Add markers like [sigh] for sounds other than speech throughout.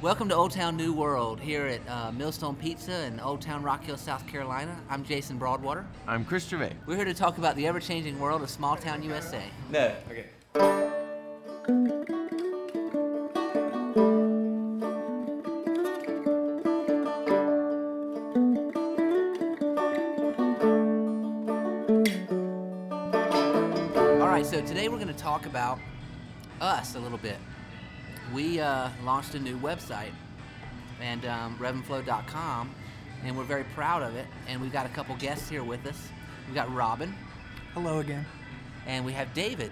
Welcome to Old Town New World here at uh, Millstone Pizza in Old Town Rock Hill, South Carolina. I'm Jason Broadwater. I'm Chris Gervais. We're here to talk about the ever changing world of small town USA. No, okay. All right, so today we're going to talk about us a little bit. We uh, launched a new website, and um, revenflo.com, and we're very proud of it. And we've got a couple guests here with us. We've got Robin, Hello again. and we have David.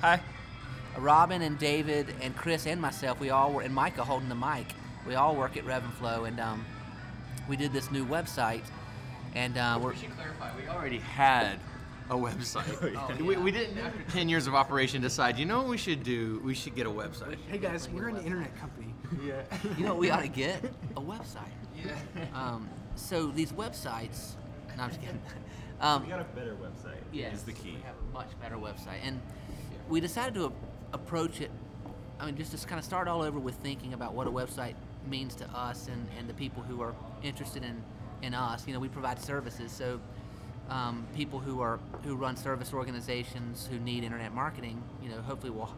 Hi. Robin and David and Chris and myself, we all were, and Micah holding the mic. We all work at RevenFlo, and um, we did this new website, and uh, we're We should clarify. We already had a website. [laughs] yeah. we, we didn't, after 10 years of operation, decide, you know what we should do? We should get a website. Hey guys, we're an internet company. Yeah. [laughs] you know what we ought to get a website. Yeah. Um, so these websites, no, I'm just kidding. [laughs] Um, We got a better website. yes, Is the key. We have a much better website, and we decided to a- approach it. I mean, just to kind of start all over with thinking about what a website means to us and, and the people who are interested in, in us. You know, we provide services, so um, people who are who run service organizations who need internet marketing, you know, hopefully will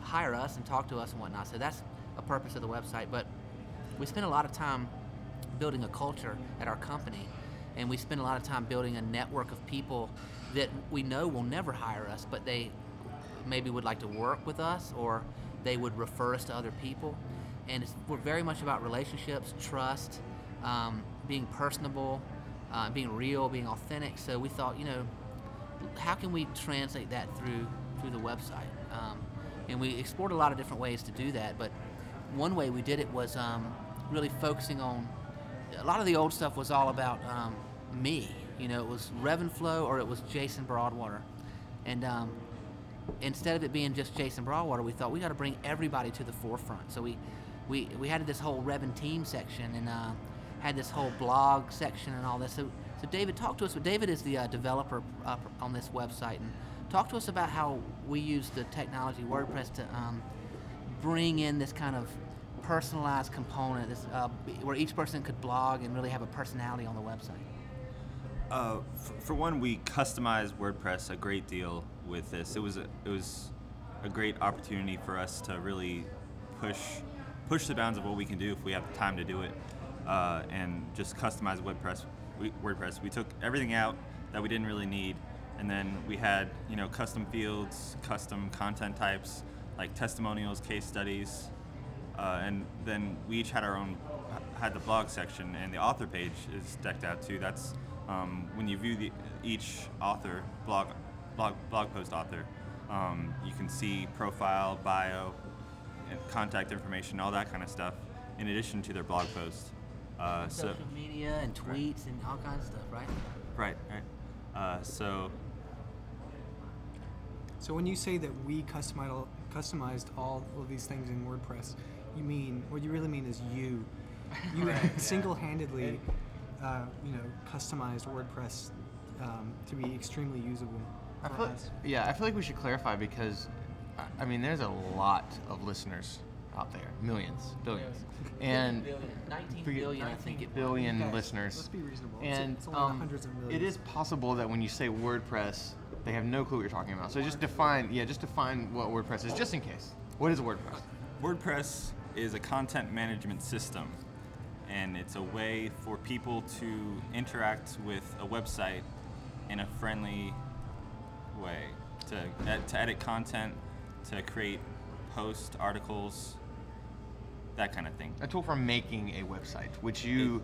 hire us and talk to us and whatnot. So that's a purpose of the website. But we spend a lot of time building a culture at our company, and we spend a lot of time building a network of people that we know will never hire us, but they maybe would like to work with us or they would refer us to other people. And it's, we're very much about relationships, trust, um, being personable, uh, being real, being authentic. So we thought, you know, how can we translate that through through the website? Um, and we explored a lot of different ways to do that. But one way we did it was um, really focusing on a lot of the old stuff was all about um, me. You know, it was RevenFlo or it was Jason Broadwater, and um, instead of it being just Jason Broadwater, we thought we got to bring everybody to the forefront. So we we we had this whole Revan team section and uh, had this whole blog section and all this. So so David, talk to us. David is the uh, developer uh, on this website, and talk to us about how we use the technology WordPress to um, bring in this kind of personalized component, this uh, where each person could blog and really have a personality on the website. Uh, f- for one, we customized WordPress a great deal with this. It was a, it was a great opportunity for us to really push push the bounds of what we can do if we have the time to do it, uh, and just customize WordPress. We, WordPress. We took everything out that we didn't really need, and then we had you know custom fields, custom content types like testimonials, case studies, uh, and then we each had our own had the blog section and the author page is decked out too that's um, when you view the, each author blog blog blog post author um, you can see profile bio contact information all that kind of stuff in addition to their blog post uh, so Social media and tweets and all kinds of stuff, right? right right uh, so So when you say that we customized all, customized all of these things in WordPress, you mean what you really mean is you, you [laughs] single-handedly, uh, you know, customized WordPress um, to be extremely usable I feel, us. yeah, I feel like we should clarify because, I- I mean, there's a lot of listeners out there, millions, billions, [laughs] and 19 forget- billion, I think it billion Guys, listeners. let's be reasonable. It's- And it's only um, hundreds of millions. is possible that when you say WordPress, they have no clue what you're talking about. So just define, yeah, just define what WordPress is, just in case. What is WordPress? WordPress is a content management system, and it's a way for people to interact with a website in a friendly way to, to edit content, to create posts, articles, that kind of thing. A tool for making a website, which you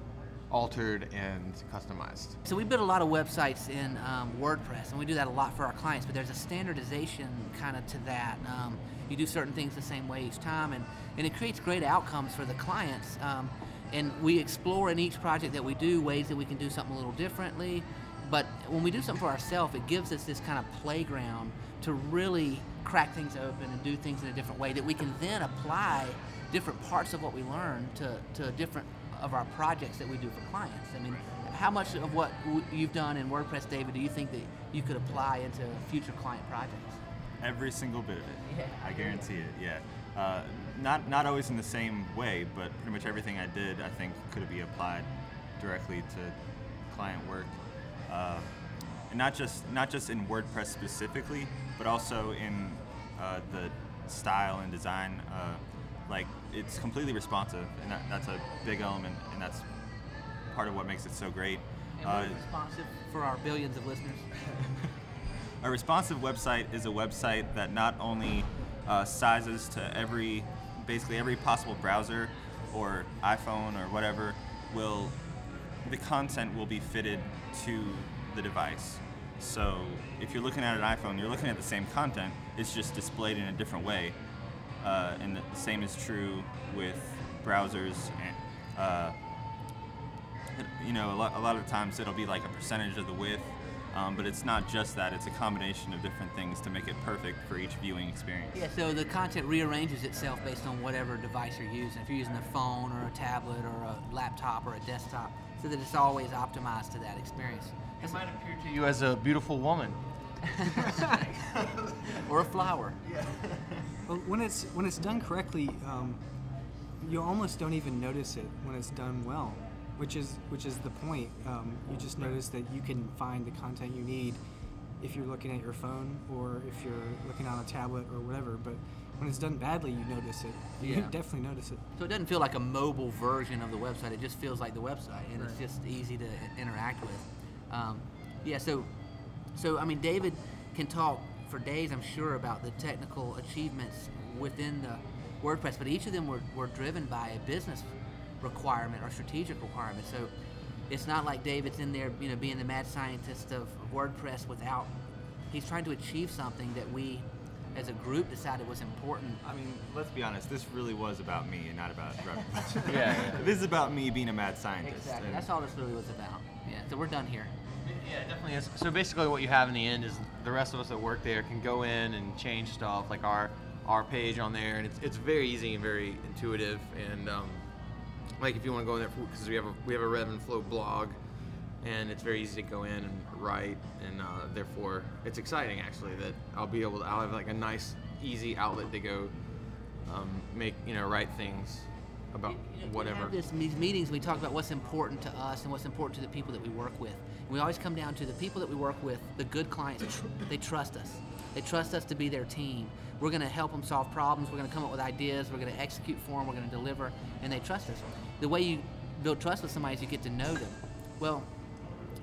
altered and customized. So we build a lot of websites in um, WordPress, and we do that a lot for our clients. But there's a standardization kind of to that. Um, you do certain things the same way each time, and, and it creates great outcomes for the clients. Um, and we explore in each project that we do ways that we can do something a little differently. But when we do something for ourselves, it gives us this kind of playground to really crack things open and do things in a different way that we can then apply different parts of what we learn to, to different of our projects that we do for clients. I mean, how much of what you've done in WordPress, David, do you think that you could apply into future client projects? Every single bit of it. Yeah. I guarantee it. Yeah. Uh, not not always in the same way, but pretty much everything I did, I think, could be applied directly to client work, uh, and not just not just in WordPress specifically, but also in uh, the style and design. Like it's completely responsive, and that, that's a big element, and that's part of what makes it so great. And Uh, responsive for our billions of listeners. [laughs] a responsive website is a website that not only uh, sizes to every, basically every possible browser or iPhone or whatever, will the content will be fitted to the device. So if you're looking at an iPhone, you're looking at the same content. It's just displayed in a different way. Uh, and the same is true with browsers. And, uh, you know, a lot, a lot of times it'll be like a percentage of the width, um, but it's not just that. It's a combination of different things to make it perfect for each viewing experience. Yeah, so the content rearranges itself based on whatever device you're using. If you're using a phone or a tablet or a laptop or a desktop, so that it's always optimized to that experience. It might appear to you as a beautiful woman. [laughs] Or a flower. [laughs] Well, when it's when it's done correctly, um, you almost don't even notice it when it's done well, which is which is the point. Um, you just notice that you can find the content you need if you're looking at your phone or if you're looking on a tablet or whatever. But when it's done badly, you notice it. You Yeah. definitely notice it. So it doesn't feel like a mobile version of the website. It just feels like the website, and it's just easy to interact with. Um, yeah. So, so I mean, David can talk for days, I'm sure, about the technical achievements within the WordPress, but each of them were, were driven by a business requirement or strategic requirement. So it's not like David's in there, you know, being the mad scientist of WordPress without. He's trying to achieve something that we, as a group, decided was important. I mean, let's be honest. This really was about me and not about [laughs] Rev. Yeah, yeah. This is about me being a mad scientist. Exactly. and- That's all this really was about. Yeah. So we're done here. Yeah, it definitely is. So basically, what you have in the end is the rest of us that work there can go in and change stuff, like our our page on there, and it's, it's very easy and very intuitive. And um, like if you want to go in there, because we have a we have a RevenFlo blog, and it's very easy to go in and write, and uh, therefore it's exciting actually that I'll be able to I'll have like a nice easy outlet to go um, make you know write things about You know, We whatever. this, these meetings. We talk about what's important to us and what's important to the people that we work with. And we always come down to the people that we work with, the good clients. They trust us. They trust us to be their team. We're going to help them solve problems. We're going to come up with ideas. We're going to execute for them. We're going to deliver, and they trust us. The way you build trust with somebody is you get to know them. Well,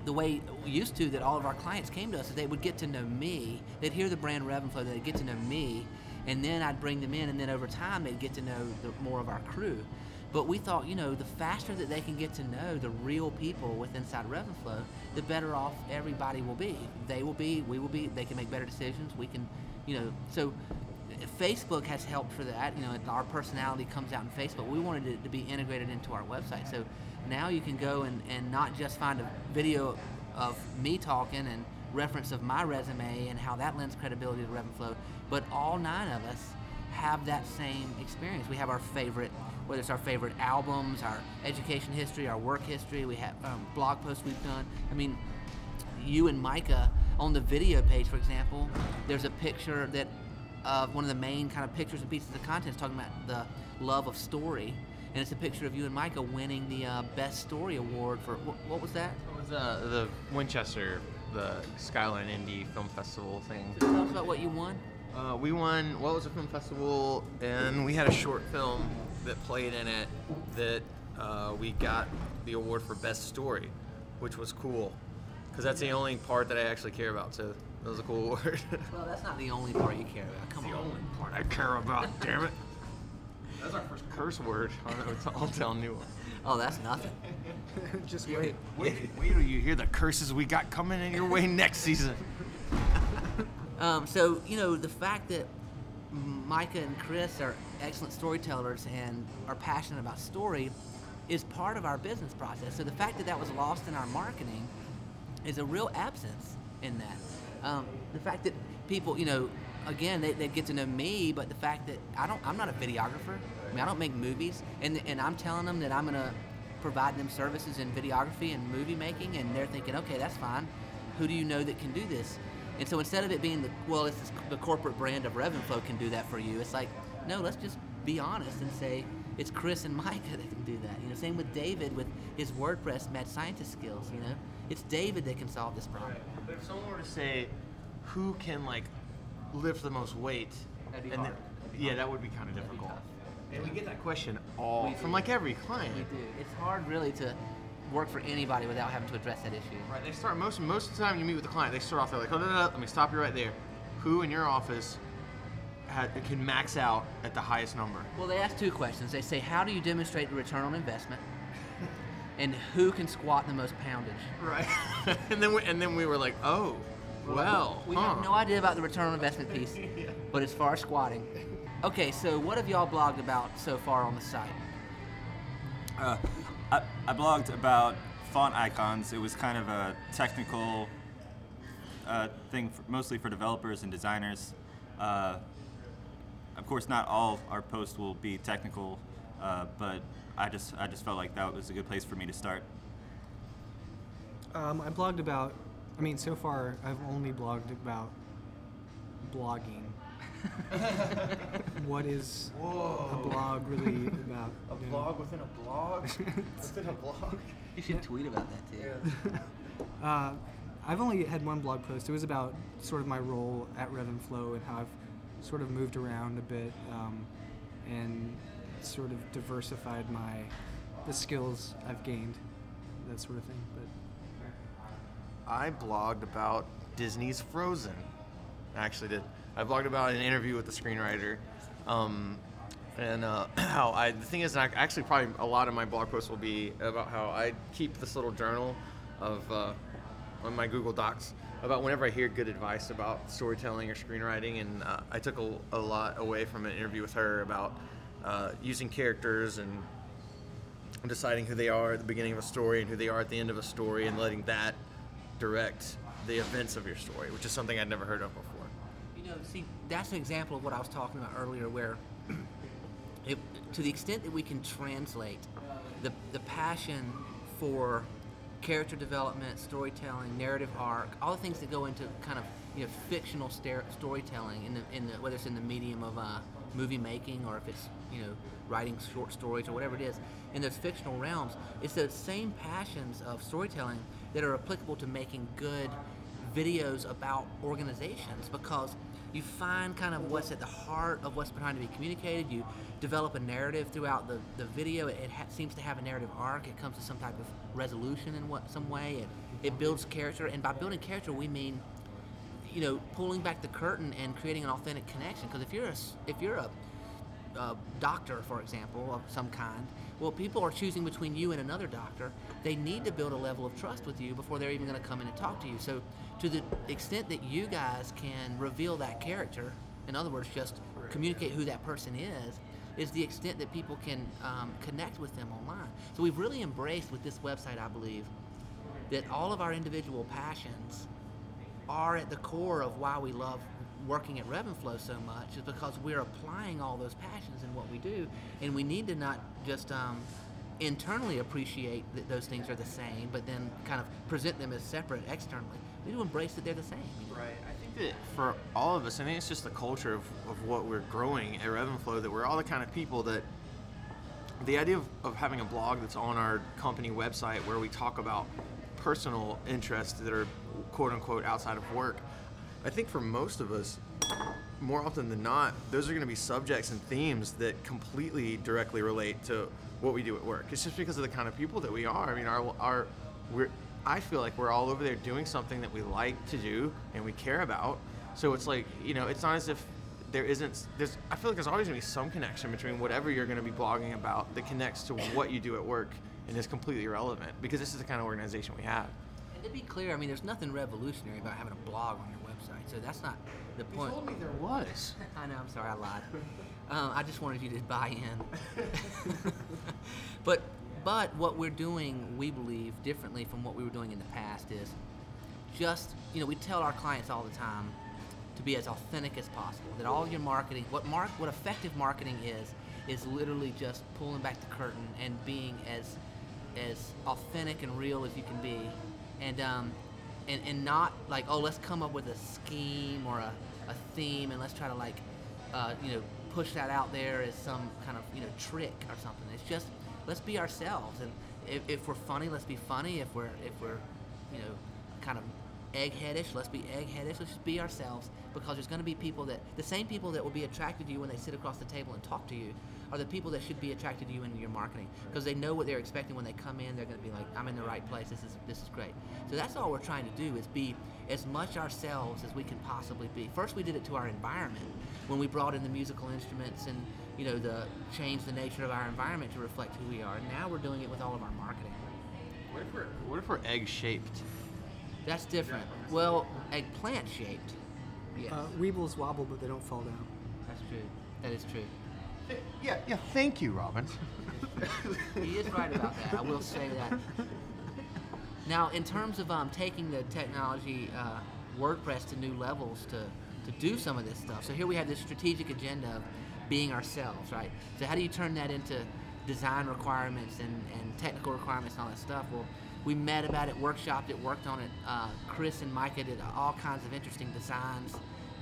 the way we used to that all of our clients came to us is they would get to know me. They'd hear the brand RevenFlo, they'd get to know me, and then I'd bring them in, and then over time they'd get to know the, more of our crew. But we thought, you know, the faster that they can get to know the real people with inside RevenFlo, the better off everybody will be. They will be, we will be. They can make better decisions. We can, you know, so Facebook has helped for that. You know, our personality comes out in Facebook. We wanted it to be integrated into our website. So now you can go and, and not just find a video of me talking and reference of my resume and how that lends credibility to RevenFlo, but all nine of us have that same experience. We have our favorite, whether it's our favorite albums, our education history, our work history. We have um, blog posts we've done. I mean, you and Micah on the video page, for example, there's a picture that of one of the main kind of pictures and pieces of content is talking about the love of story, and it's a picture of you and Micah winning the uh, best story award for what, what was that? It was uh, the Winchester, the Skyline Indie Film Festival thing. Tell us about what you won. Uh, we won what was a film festival, and we had a short film that played in it that uh, we got the award for best story, which was cool, because that's the only part that I actually care about. So that was a cool [laughs] award. Well, that's not the only part you care about. Come on. The only part I care about. Damn it. That's our first curse word. [laughs] I know it's all tell new one. Oh, that's nothing. [laughs] just wait. Wait, [laughs] wait till you hear the curses we got coming in your way next season. Um, so you know the fact that Micah and Chris are excellent storytellers and are passionate about story is part of our business process. So the fact that that was lost in our marketing is a real absence in that. Um, the fact that people, you know, again, they, they get to know me, but the fact that I don't, I'm not a videographer. I mean, I don't make movies, and and I'm telling them that I'm gonna provide them services in videography and movie making, and they're thinking, okay, that's fine. Who do you know that can do this? And so instead of it being the well, it's the corporate brand of RevenFlo can do that for you. It's like, no, let's just be honest and say it's Chris and [laughs] Micah that can do that. You know, same with David with his WordPress mad scientist skills. You know, it's David that can solve this problem. But if someone were to say, who can like lift the most weight, That'd be and hard. then- yeah, that would be kind of That'd difficult. And we get that question all We from do. like every client. We do. It's hard really to work for anybody without having to address that issue. Right. They start most most of the time you meet with the client, they start off there like, oh no, no, no, let me stop you right there. Who in your office ha can max out at the highest number? Well, they ask two questions. They say, how do you demonstrate the return on investment? [laughs] And who can squat the most poundage? Right. [laughs] and then we, and then we were like, oh, well, We huh. have no idea about the return on investment piece, [laughs] but as far as squatting. Okay, so what have y'all blogged about so far on the site? Uh, I, I blogged about font icons. It was kind of a technical uh, thing, for, mostly for developers and designers. Uh, of course, not all our posts will be technical, uh, but I just I just felt like that was a good place for me to start. Um, I blogged about. I mean, so far I've only blogged about blogging. [laughs] what is a blog really about? A you know? blog within a blog [laughs] within a blog. You should tweet about that too. [laughs] Uh, I've only had one blog post. It was about sort of my role at RevenFlo and how I've sort of moved around a bit um, and sort of diversified my the skills I've gained, that sort of thing. But I blogged about Disney's Frozen. I actually did. I blogged about an interview with the screenwriter. Um, and uh, [clears throat] how I, the thing is, actually, probably a lot of my blog posts will be about how I keep this little journal of uh, on my Google Docs about whenever I hear good advice about storytelling or screenwriting. And uh, I took a, a lot away from an interview with her about uh, using characters and deciding who they are at the beginning of a story and who they are at the end of a story and letting that direct the events of your story, which is something I'd never heard of before. You know, see, that's an example of what I was talking about earlier, where [clears throat] it, to the extent that we can translate the, the passion for character development, storytelling, narrative arc, all the things that go into kind of you know fictional storytelling in the in the whether it's in the medium of uh, movie making or if it's you know writing short stories or whatever it is in those fictional realms, it's those same passions of storytelling that are applicable to making good videos about organizations because you find kind of what's at the heart of what's trying to be communicated. You develop a narrative throughout the, the video. It, it ha- seems to have a narrative arc. It comes to some type of resolution in what some way. It, it builds character, and by building character, we mean you know pulling back the curtain and creating an authentic connection. Because if you're a if you're a uh, doctor, for example, of some kind, well, people are choosing between you and another doctor. They need to build a level of trust with you before they're even going to come in and talk to you. So, to the extent that you guys can reveal that character, in other words, just communicate who that person is, is the extent that people can um, connect with them online. So, we've really embraced with this website, I believe, that all of our individual passions are at the core of why we love working at RevenFlo so much is because we're applying all those passions in what we do, and we need to not just um, internally appreciate that those things are the same, but then kind of present them as separate externally. We need to embrace that they're the same. Right. I think that for all of us, I think it's just the culture of, of what we're growing at RevenFlo that we're all the kind of people that the idea of, of having a blog that's on our company website where we talk about personal interests that are quote unquote outside of work, I think for most of us, more often than not, those are going to be subjects and themes that completely directly relate to what we do at work. It's just because of the kind of people that we are. I mean, our, our we're, I feel like we're all over there doing something that we like to do and we care about. So it's like, you know, it's not as if there isn't, there's, I feel like there's always going to be some connection between whatever you're going to be blogging about that connects to what you do at work and is completely relevant because this is the kind of organization we have. And to be clear, I mean, there's nothing revolutionary about having a blog on your website, so that's not the point. You told me there was. [laughs] I know. I'm sorry. I lied. Um, I just wanted you to buy in. [laughs] but but what we're doing, we believe, differently from what we were doing in the past is just you know we tell our clients all the time to be as authentic as possible. That all your marketing, what mark, what effective marketing is, is literally just pulling back the curtain and being as as authentic and real as you can be, and um, and and not like oh let's come up with a scheme or a, a theme and let's try to like uh, you know push that out there as some kind of you know trick or something. It's just let's be ourselves, and if, if we're funny, let's be funny. If we're if we're you know kind of eggheadish, let's be eggheadish. Let's just be ourselves because there's going to be people that the same people that will be attracted to you when they sit across the table and talk to you are the people that should be attracted to you in your marketing because they know what they're expecting when they come in. They're going to be like, I'm in the right place. This is this is great. So that's all we're trying to do is be as much ourselves as we can possibly be. First, we did it to our environment when we brought in the musical instruments and you know the change the nature of our environment to reflect who we are. Now we're doing it with all of our marketing. What if we're what if we're egg shaped? That's different. Well, eggplant shaped. Yes, Uh, Weebles wobble, but they don't fall down. that's true. That is true. Yeah, yeah. Thank you, Robin. he is right about that. I will say that. Now, in terms of um, taking the technology uh, WordPress to new levels to, to do some of this stuff, so here we have this strategic agenda of being ourselves, right? So how do you turn that into design requirements and, and technical requirements and all that stuff? Well, we met about it, workshopped it, worked on it. Uh, Chris and Micah did all kinds of interesting designs.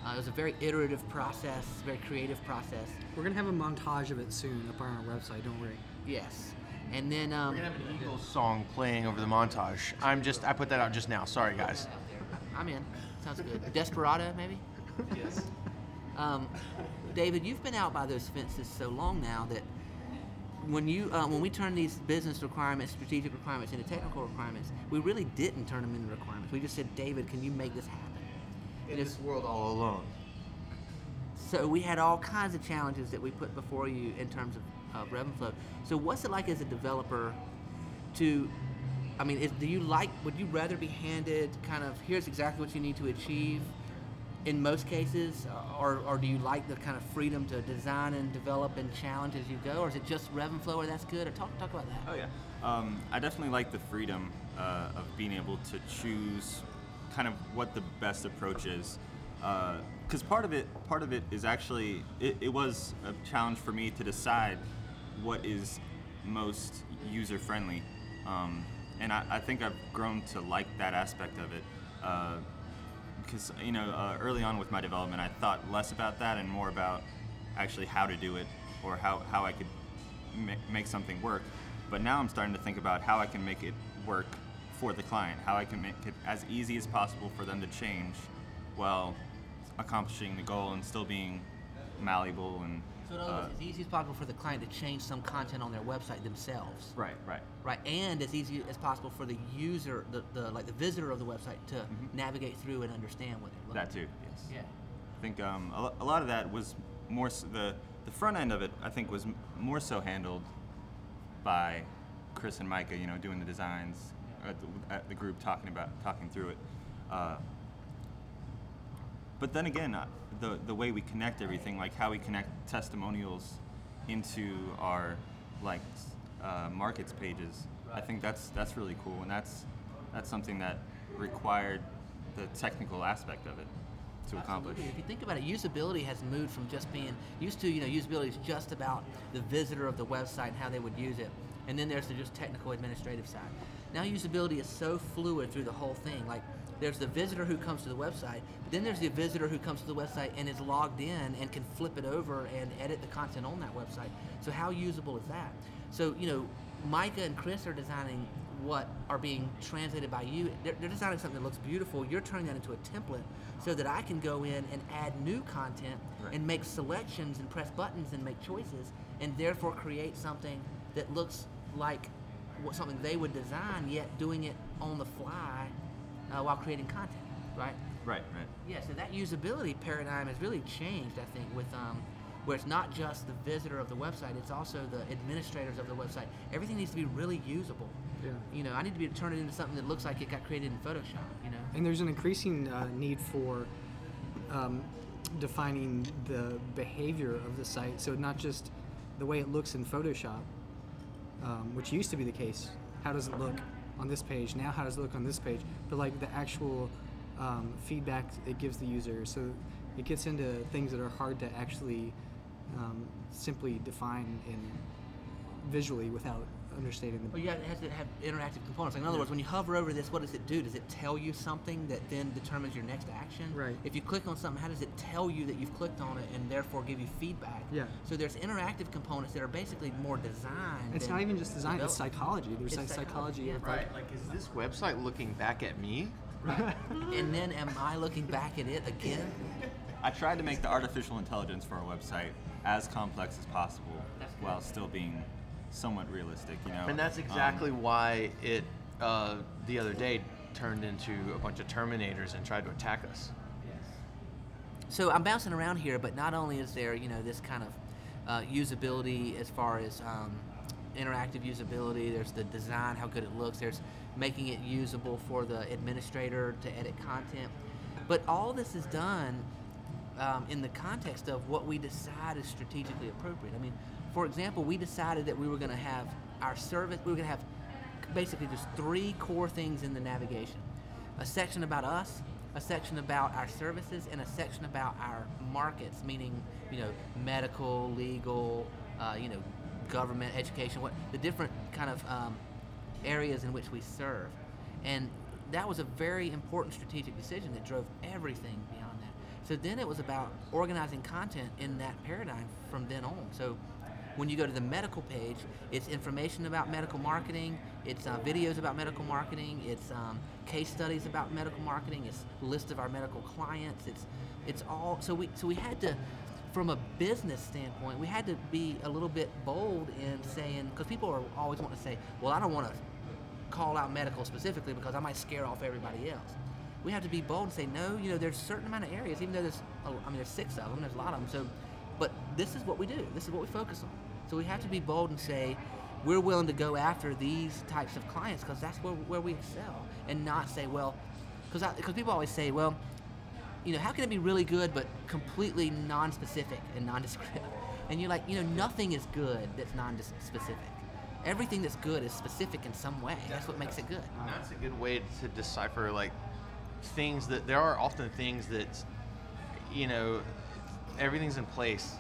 Uh, it was a very iterative process, very creative process. We're gonna have a montage of it soon up on our website. Don't worry. Yes. And then um, We're gonna have an Eagles song playing over the montage. I'm just I put that out just now. Sorry, guys. I'm in. Sounds good. Desperado, maybe? Yes. Um, David, you've been out by those fences so long now that when you uh, when we turn these business requirements, strategic requirements into technical requirements, we really didn't turn them into requirements. We just said, David, can you make this happen? In this world all alone. So we had all kinds of challenges that we put before you in terms of uh, revenue flow. So what's it like as a developer to, I mean, is, do you like, would you rather be handed kind of, here's exactly what you need to achieve in most cases, or, or do you like the kind of freedom to design and develop and challenge as you go, or is it just revenue flow or that's good, or talk, talk about that. Oh yeah, um, I definitely like the freedom uh, of being able to choose kind of what the best approach is. Because part of it, part of it is actually it, it was a challenge for me to decide what is most user friendly, um, and I, I think I've grown to like that aspect of it. Uh, because you know uh, early on with my development, I thought less about that and more about actually how to do it or how, how I could ma- make something work. But now I'm starting to think about how I can make it work for the client, how I can make it as easy as possible for them to change while accomplishing the goal and still being malleable and So in other words, as easy as possible for the client to change some content on their website themselves. right, right. Right, and as easy as possible for the user, the, the like the visitor of the website to navigate through and understand what they're looking. That too, yes. Yeah. I think um, a, a lot of that was more s the the front end of it. I think was m- more so handled by Chris and Micah. You know, doing the designs at the, at the group, talking about talking through it. Uh, but then again, uh, the the way we connect everything, like how we connect testimonials into our like uh, markets pages, I think that's that's really cool, and that's that's something that required the technical aspect of it to accomplish. Absolutely. If you think about it, usability has moved from just being used to, you know, usability is just about the visitor of the website and how they would use it. And then there's the just technical administrative side. Now usability is so fluid through the whole thing. Like there's the visitor who comes to the website, but then there's the visitor who comes to the website and is logged in and can flip it over and edit the content on that website. So how usable is that? So, you know, Micah and Chris are designing what are being translated by you. They're, they're designing something that looks beautiful. You're turning that into a template so that I can go in and add new content Right. and make selections and press buttons and make choices and therefore create something that looks like what something they would design, yet doing it on the fly uh, while creating content, right? Right, right. Yeah, so that usability paradigm has really changed, I think, with um, where it's not just the visitor of the website, it's also the administrators of the website. Everything needs to be really usable. Yeah. You know, I need to be able to turn it into something that looks like it got created in Photoshop, you know? And there's an increasing uh, need for um, defining the behavior of the site. So not just the way it looks in Photoshop, um, which used to be the case. How does it look on this page? Now, how does it look on this page? But like the actual um, feedback it gives the user. So it gets into things that are hard to actually um, simply define in visually without understating the. Well, yeah, it has to have interactive components. Like in other words, when you hover over this, what does it do? Does it tell you something that then determines your next action? Right. If you click on something, how does it tell you that you've clicked on it and therefore give you feedback? Yeah. So there's interactive components that are basically more designed. It's than not even just design; it's psychology. There's It's like psychology, psychology. yeah. of, like, Right. Like, is this website looking back at me? And then am I looking back at it again? I tried to make the artificial intelligence for our website as complex as possible while still being somewhat realistic, you know. And that's Um, exactly why it uh, the other day turned into a bunch of Terminators and tried to attack us. So I'm bouncing around here, but not only is there, you know, this kind of uh, usability as far as um, interactive usability, there's the design, how good it looks, there's making it usable for the administrator to edit content. But all this is done um, in the context of what we decide is strategically appropriate. I mean, for example, we decided that we were going to have our service, we were going to have basically just three core things in the navigation a section about us, a section about our services, and a section about our markets, meaning, you know, medical, legal, uh, you know, government, education, what the different kind of um, areas in which we serve. And that was a very important strategic decision that drove everything beyond that. So then it was about organizing content in that paradigm from then on. So when you go to the medical page, it's information about medical marketing, it's uh, videos about medical marketing, it's um, case studies about medical marketing, it's list of our medical clients, it's it's all so we so we had to from a business standpoint, we had to be a little bit bold in saying because people are always want to say, well, I don't want to call out medical specifically because I might scare off everybody else. We have to be bold and say, no, you know, there's a certain amount of areas, even though there's, I mean, there's six of them, there's a lot of them. So, but this is what we do. This is what we focus on. So we have to be bold and say, we're willing to go after these types of clients because that's where, where we excel, and not say, well, because people always say, well, you know, how can it be really good but completely non-specific and nondescript? [laughs] And you're like, you know, nothing is good that's non-specific. Everything that's good is specific in some way. That's what makes it good. That's a good way to decipher like things that there are often things that you know everything's in place.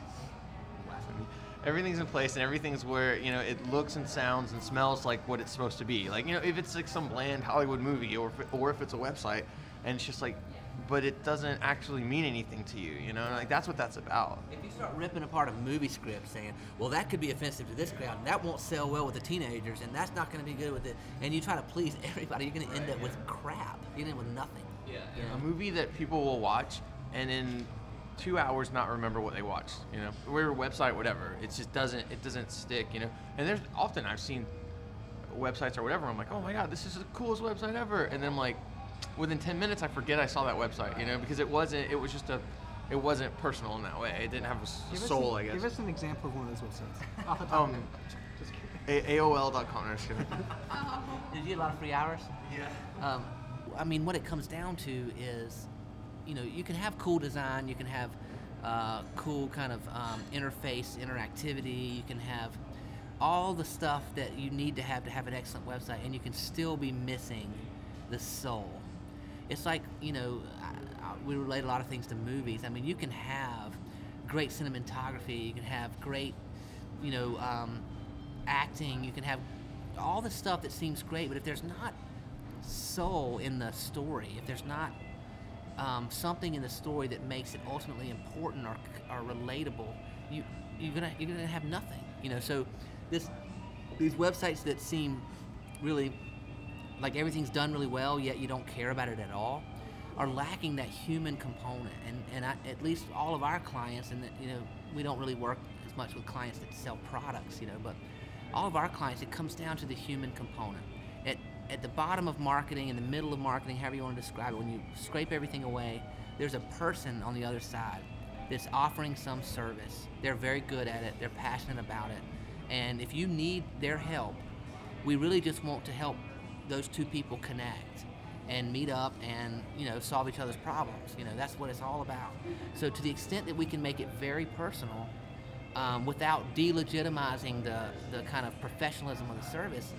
Everything's in place and everything's where you know it looks and sounds and smells like what it's supposed to be. Like you know if it's like some bland Hollywood movie or if it, or if it's a website and it's just like, but it doesn't actually mean anything to you. You know like that's what that's about. If you start ripping apart a movie script saying, well, that could be offensive to this crowd, and that won't sell well with the teenagers, and that's not going to be good with it, and you try to please [laughs] everybody, you're going to end up with crap. You're going to end up with nothing. Yeah, You a movie that people will watch and in two hours not remember what they watched. You know, or website, whatever. It just doesn't. It doesn't stick. You know, and there's often I've seen websites or whatever. I'm like, oh my god, this is the coolest website ever, and then like within 10 minutes I forget I saw that website. You know, because it wasn't. It was just a. It wasn't personal in that way. It didn't have a Give soul, an- I guess. Give us an example of one of those websites. [laughs] Off the top Um. Just kidding. A- AOL.com. No, just kidding. [laughs] Did you get a lot of free hours? yeah. Um, I mean, what it comes down to is, you know, you can have cool design, you can have uh, cool kind of um, interface, interactivity, you can have all the stuff that you need to have to have an excellent website, and you can still be missing the soul. It's like, you know, I, I, we relate a lot of things to movies. I mean, you can have great cinematography, you can have great, you know, um, acting, you can have all the stuff that seems great, but if there's not soul in the story, if there's not um, something in the story that makes it ultimately important or, or relatable, you you're gonna you're gonna have nothing. You know, so this these websites that seem really like everything's done really well, yet you don't care about it at all, are lacking that human component. And and I, at least all of our clients, and you know we don't really work as much with clients that sell products, you know, but all of our clients, it comes down to the human component. At the bottom of marketing, in the middle of marketing, however you want to describe it, when you scrape everything away, there's a person on the other side that's offering some service. They're very good at it. They're passionate about it. And if you need their help, we really just want to help those two people connect and meet up and you know solve each other's problems you know that's what it's all about so to the extent that we can make it very personal um, without delegitimizing the, the kind of professionalism of the service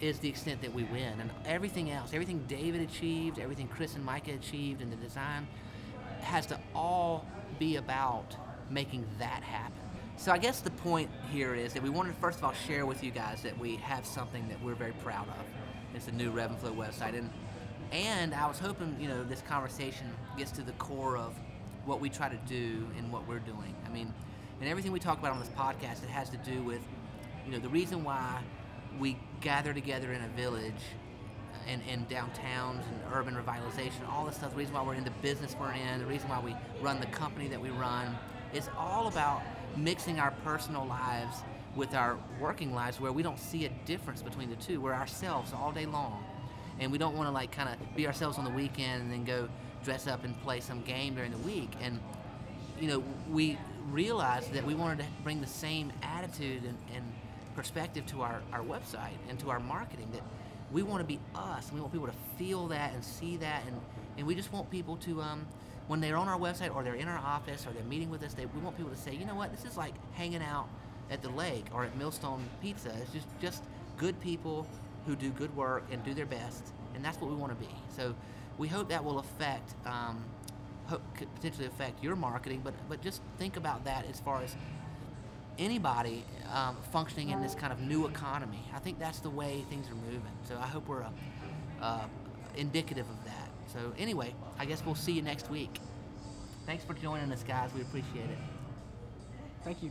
is the extent that we win and everything else everything david achieved everything chris and micah achieved in the design has to all be about making that happen So I guess the point here is that we wanted to first of all share with you guys that we have something that we're very proud of. It's the new RevenFlo website, and and I was hoping you know this conversation gets to the core of what we try to do and what we're doing. I mean, and everything we talk about on this podcast, it has to do with you know the reason why we gather together in a village uh, and, and downtowns and urban revitalization, all this stuff, the reason why we're in the business we're in, the reason why we run the company that we run, is all about mixing our personal lives with our working lives where we don't see a difference between the two. We're ourselves all day long. And we don't want to like kind of be ourselves on the weekend and then go dress up and play some game during the week. And you know, we realized that we wanted to bring the same attitude and, and perspective to our, our website and to our marketing that we want to be us and we want people to feel that and see that and, and we just want people to um, when they're on our website or they're in our office or they're meeting with us they, we want people to say you know what? This is like hanging out at the lake or at millstone pizza. It's just just good people who do good work and do their best and that's what we want to be. So we hope that will affect um, hope could potentially affect your marketing but but just think about that as far as anybody um, functioning in this kind of new economy. I think that's the way things are moving. So I hope we're uh, uh, indicative of that. So anyway, I guess we'll see you next week. Thanks for joining us, guys. We appreciate it. Thank you.